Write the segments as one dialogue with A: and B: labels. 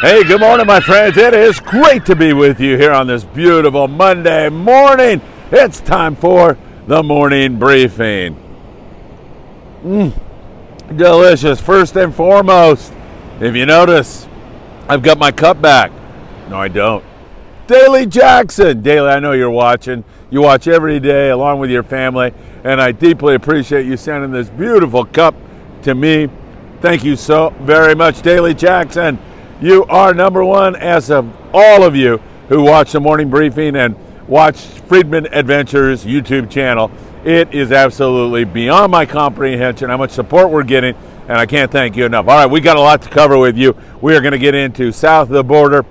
A: Hey, good morning, my friends. It is great to be with you here on this beautiful Monday morning. It's time for the morning briefing. Mmm, delicious. First and foremost, if you notice, I've got my cup back. No, I don't. Daily Jackson. Daily, I know you're watching. You watch every day along with your family, and I deeply appreciate you sending this beautiful cup to me. Thank you so very much, Daily Jackson. You are number one as of all of you who watch the morning briefing and watch Friedman Adventures YouTube channel. It is absolutely beyond my comprehension how much support we're getting, and I can't thank you enough. All right, we got a lot to cover with you. We are going to get into south of the border.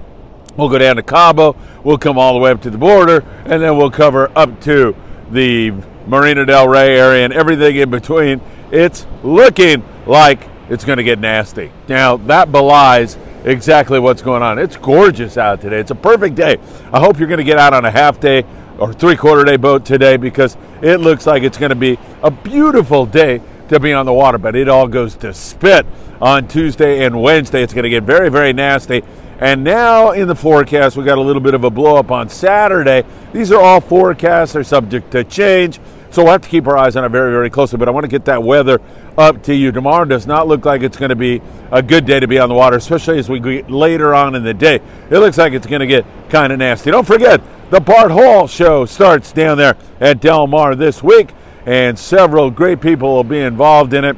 A: We'll go down to Cabo. We'll come all the way up to the border, and then we'll cover up to the Marina Del Rey area and everything in between. It's looking like it's going to get nasty. Now, that belies exactly what's going on. It's gorgeous out today. It's a perfect day. I hope you're going to get out on a half day or three quarter day boat today because it looks like it's going to be a beautiful day to be on the water, but it all goes to spit on Tuesday and Wednesday. It's going to get very, very nasty. And now in the forecast, we got a little bit of a blow up on Saturday. These are all forecasts, they're subject to change. So we'll have to keep our eyes on it very, very closely. But I want to get that weather up to you. Tomorrow does not look like it's going to be a good day to be on the water, especially as we get later on in the day. It looks like it's going to get kind of nasty. Don't forget, the Bart Hall show starts down there at Del Mar this week, and several great people will be involved in it.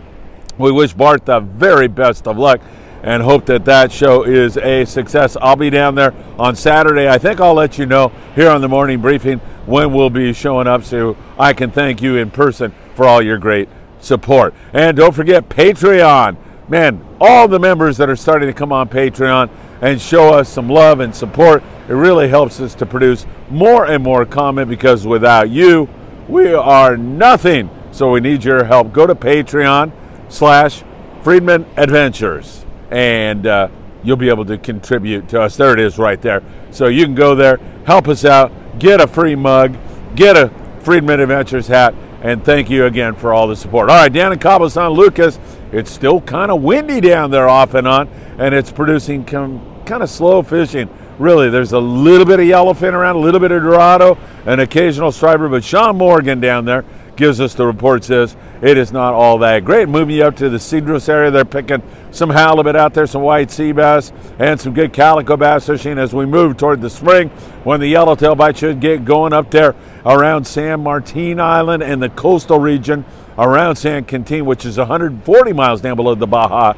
A: We wish Bart the very best of luck and hope that that show is a success. I'll be down there on Saturday. I think I'll let you know here on the morning briefing when we'll be showing up so I can thank you in person for all your great support. And don't forget Patreon. Man, all the members that are starting to come on Patreon and show us some love and support, it really helps us to produce more and more content because without you, we are nothing. So we need your help. Go to Patreon slash Friedman Adventures and uh, you'll be able to contribute to us. There it is right there. So you can go there, help us out, get a free mug, get a Friedman Adventures hat, and thank you again for all the support. All right, down in Cabo San Lucas, it's still kind of windy down there off and on, and it's producing kind of slow fishing. Really, there's a little bit of yellowfin around, a little bit of dorado, an occasional striper, but Sean Morgan down there gives us the report says it is not all that great. Moving you up to the Cedros area, they're picking some halibut out there, some white sea bass, and some good calico bass fishing as we move toward the spring when the yellowtail bite should get going up there around San Martin Island and the coastal region around San Quintin, which is 140 miles down below the Baja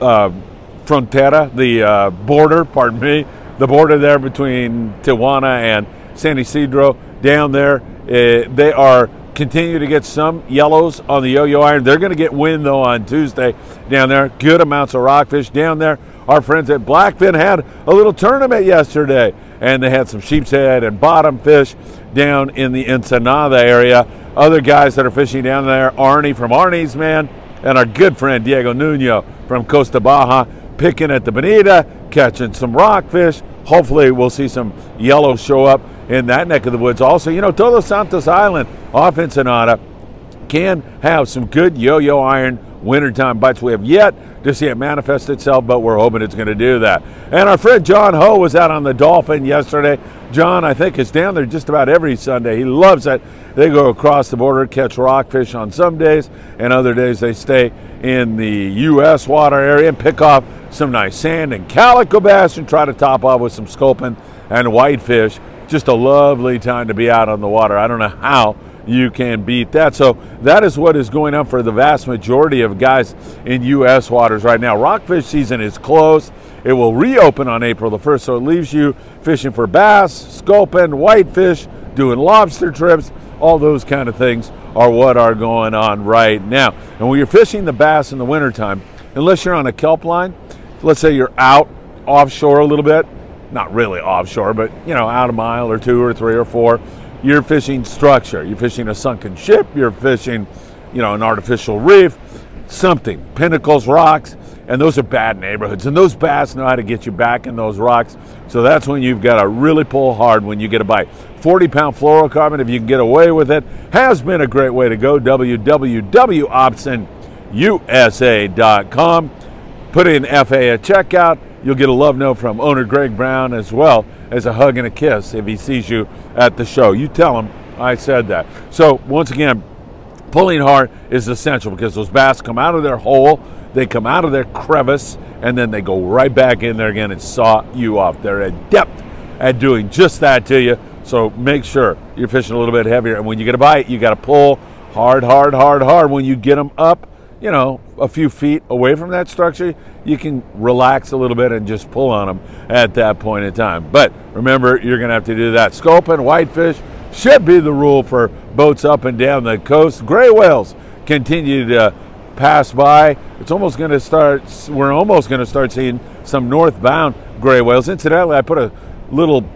A: uh, Frontera, the uh, border, pardon me, the border there between Tijuana and San Ysidro down there. Uh, they are continue to get some yellows on the yo-yo iron. They're going to get wind though on Tuesday down there. Good amounts of rockfish down there. Our friends at Blackfin had a little tournament yesterday, and they had some sheep's head and bottom fish down in the Ensenada area. Other guys that are fishing down there, Arnie from Arnie's Man, and our good friend Diego Nuno from Costa Baja, picking at the bonito, catching some rockfish. Hopefully, we'll see some yellow show up in that neck of the woods. Also, you know, Todos Santos Island off Ensenada can have some good yo-yo iron wintertime bites. We have yet to see it manifest itself, but we're hoping it's going to do that. And our friend John Ho was out on the Dolphin yesterday. John, I think, is down there just about every Sunday. He loves it. They go across the border, catch rockfish on some days, and other days they stay in the U.S. water area and pick off some nice sand and calico bass and try to top off with some sculpin and whitefish just a lovely time to be out on the water. I don't know how you can beat that. So that is what is going on for the vast majority of guys in U.S. waters right now. Rockfish season is closed. It will reopen on April the 1st, so it leaves you fishing for bass, sculpin, whitefish, doing lobster trips. All those kind of things are what are going on right now. And when you're fishing the bass in the wintertime, unless you're on a kelp line, let's say you're out offshore a little bit, not really offshore, but you know, out a mile or two or three or four, you're fishing structure. You're fishing a sunken ship. You're fishing, you know, an artificial reef, something, pinnacles, rocks, and those are bad neighborhoods. And those bass know how to get you back in those rocks. So that's when you've got to really pull hard when you get a bite. 40 pound fluorocarbon, if you can get away with it, has been a great way to go. www.opsonusa.com. Put in FA at checkout you'll get a love note from owner Greg Brown as well as a hug and a kiss if he sees you at the show. You tell him I said that. So, once again, pulling hard is essential because those bass come out of their hole, they come out of their crevice, and then they go right back in there again and saw you off. They're adept at doing just that to you. So make sure you're fishing a little bit heavier. And when you get a bite, you got to pull hard, hard, hard, hard. When you get them up, you know, a few feet away from that structure, you can relax a little bit and just pull on them at that point in time. But remember, you're going to have to do that. Sculpin, whitefish should be the rule for boats up and down the coast. Gray whales continue to pass by. It's almost going to start, we're almost going to start seeing some northbound gray whales. Incidentally, I put a little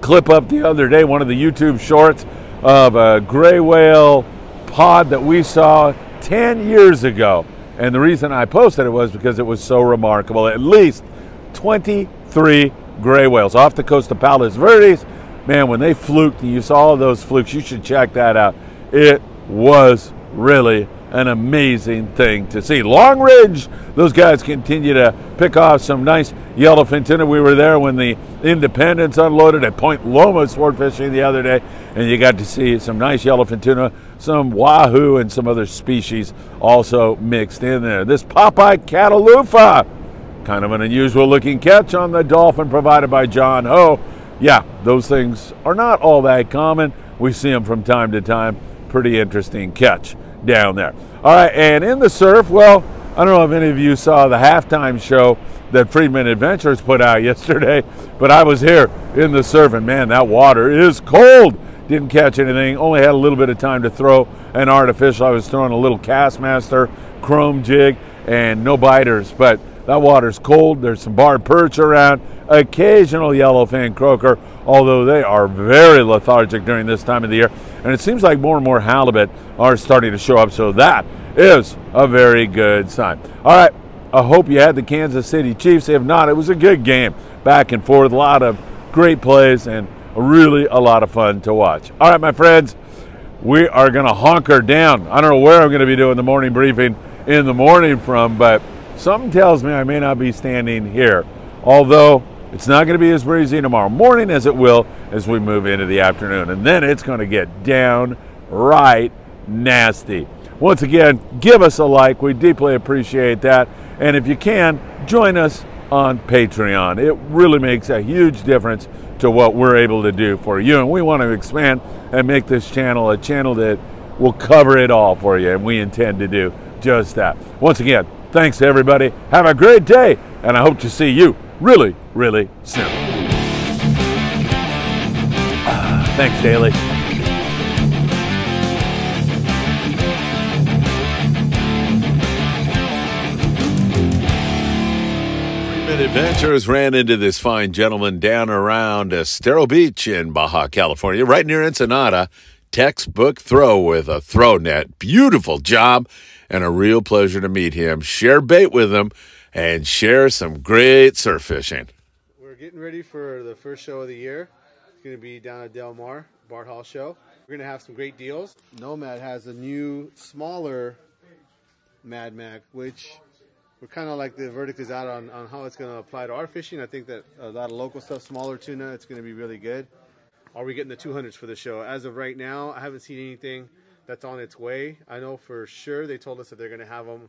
A: clip up the other day, one of the YouTube shorts of a gray whale pod that we saw 10 years ago. And the reason I posted it was because it was so remarkable. At least 23 gray whales off the coast of Palos Verdes. Man, when they fluked and you saw all those flukes, you should check that out. It was really an amazing thing to see. Long Range, those guys continue to pick off some nice yellowfin tuna. We were there when the Independence unloaded at Point Loma sport fishing the other day, and you got to see some nice yellowfin tuna, some wahoo, and some other species also mixed in there. This Popeye Catalufa, kind of an unusual looking catch on the dolphin provided by John Ho. Yeah, those things are not all that common. We see them from time to time. Pretty interesting catch down there. All right, and in the surf, well, I don't know if any of you saw the halftime show that Friedman Adventures put out yesterday, but I was here in the surf, and man, that water is cold. Didn't catch anything, only had a little bit of time to throw an artificial. I was throwing a little Kastmaster chrome jig and no biters, but that water's cold. There's some barred perch around, occasional yellowfin croaker, although they are very lethargic during this time of the year. And it seems like more and more halibut are starting to show up, so that is a very good sign. All right, I hope you had the Kansas City Chiefs. If not, it was a good game, back and forth, a lot of great plays, and really a lot of fun to watch. All right, my friends, we are going to hunker down. I don't know where I'm going to be doing the morning briefing in the morning from, but something tells me I may not be standing here. Although it's not going to be as breezy tomorrow morning as it will as we move into the afternoon. And then it's going to get downright nasty. Once again, give us a like. We deeply appreciate that. And if you can, join us on Patreon. It really makes a huge difference to what we're able to do for you. And we want to expand and make this channel a channel that will cover it all for you. And we intend to do just that. Once again, thanks everybody. Have a great day. And I hope to see you really, really soon. Ah, thanks, Daly. Adventures ran into this fine gentleman down around uh, Estero Beach in Baja California, right near Ensenada. Textbook throw with a throw net. Beautiful job and a real pleasure to meet him. Share bait with him and share some great surf fishing.
B: We're getting ready for the first show of the year. It's going to be down at Del Mar, Bart Hall show. We're going to have some great deals. Nomad has a new, smaller Mad Mac, which we're kind of like the verdict is out on, on how it's going to apply to our fishing. I think that a lot of local stuff, smaller tuna, it's going to be really good. Are we getting the 200s for the show? As of right now, I haven't seen anything that's on its way. I know for sure they told us that they're going to have them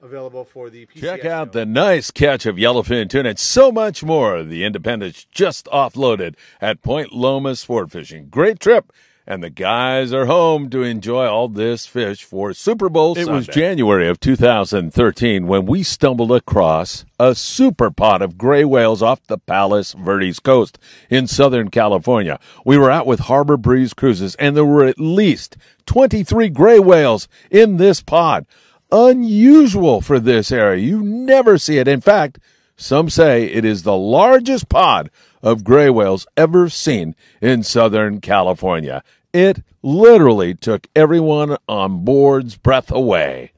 B: available for the PCS
A: Check out
B: show.
A: the nice catch of yellowfin tuna and so much more. The Independence just offloaded at Point Loma Sport Fishing. Great trip. And the guys are home to enjoy all this fish for Super Bowl It was January of 2013 when we stumbled across a super pot of gray whales off the Palos Verdes coast in Southern California. We were out with Harbor Breeze Cruises and there were at least 23 gray whales in this pod unusual for this area. You never see it. In fact, some say it is the largest pod of gray whales ever seen in Southern California. It literally took everyone on board's breath away.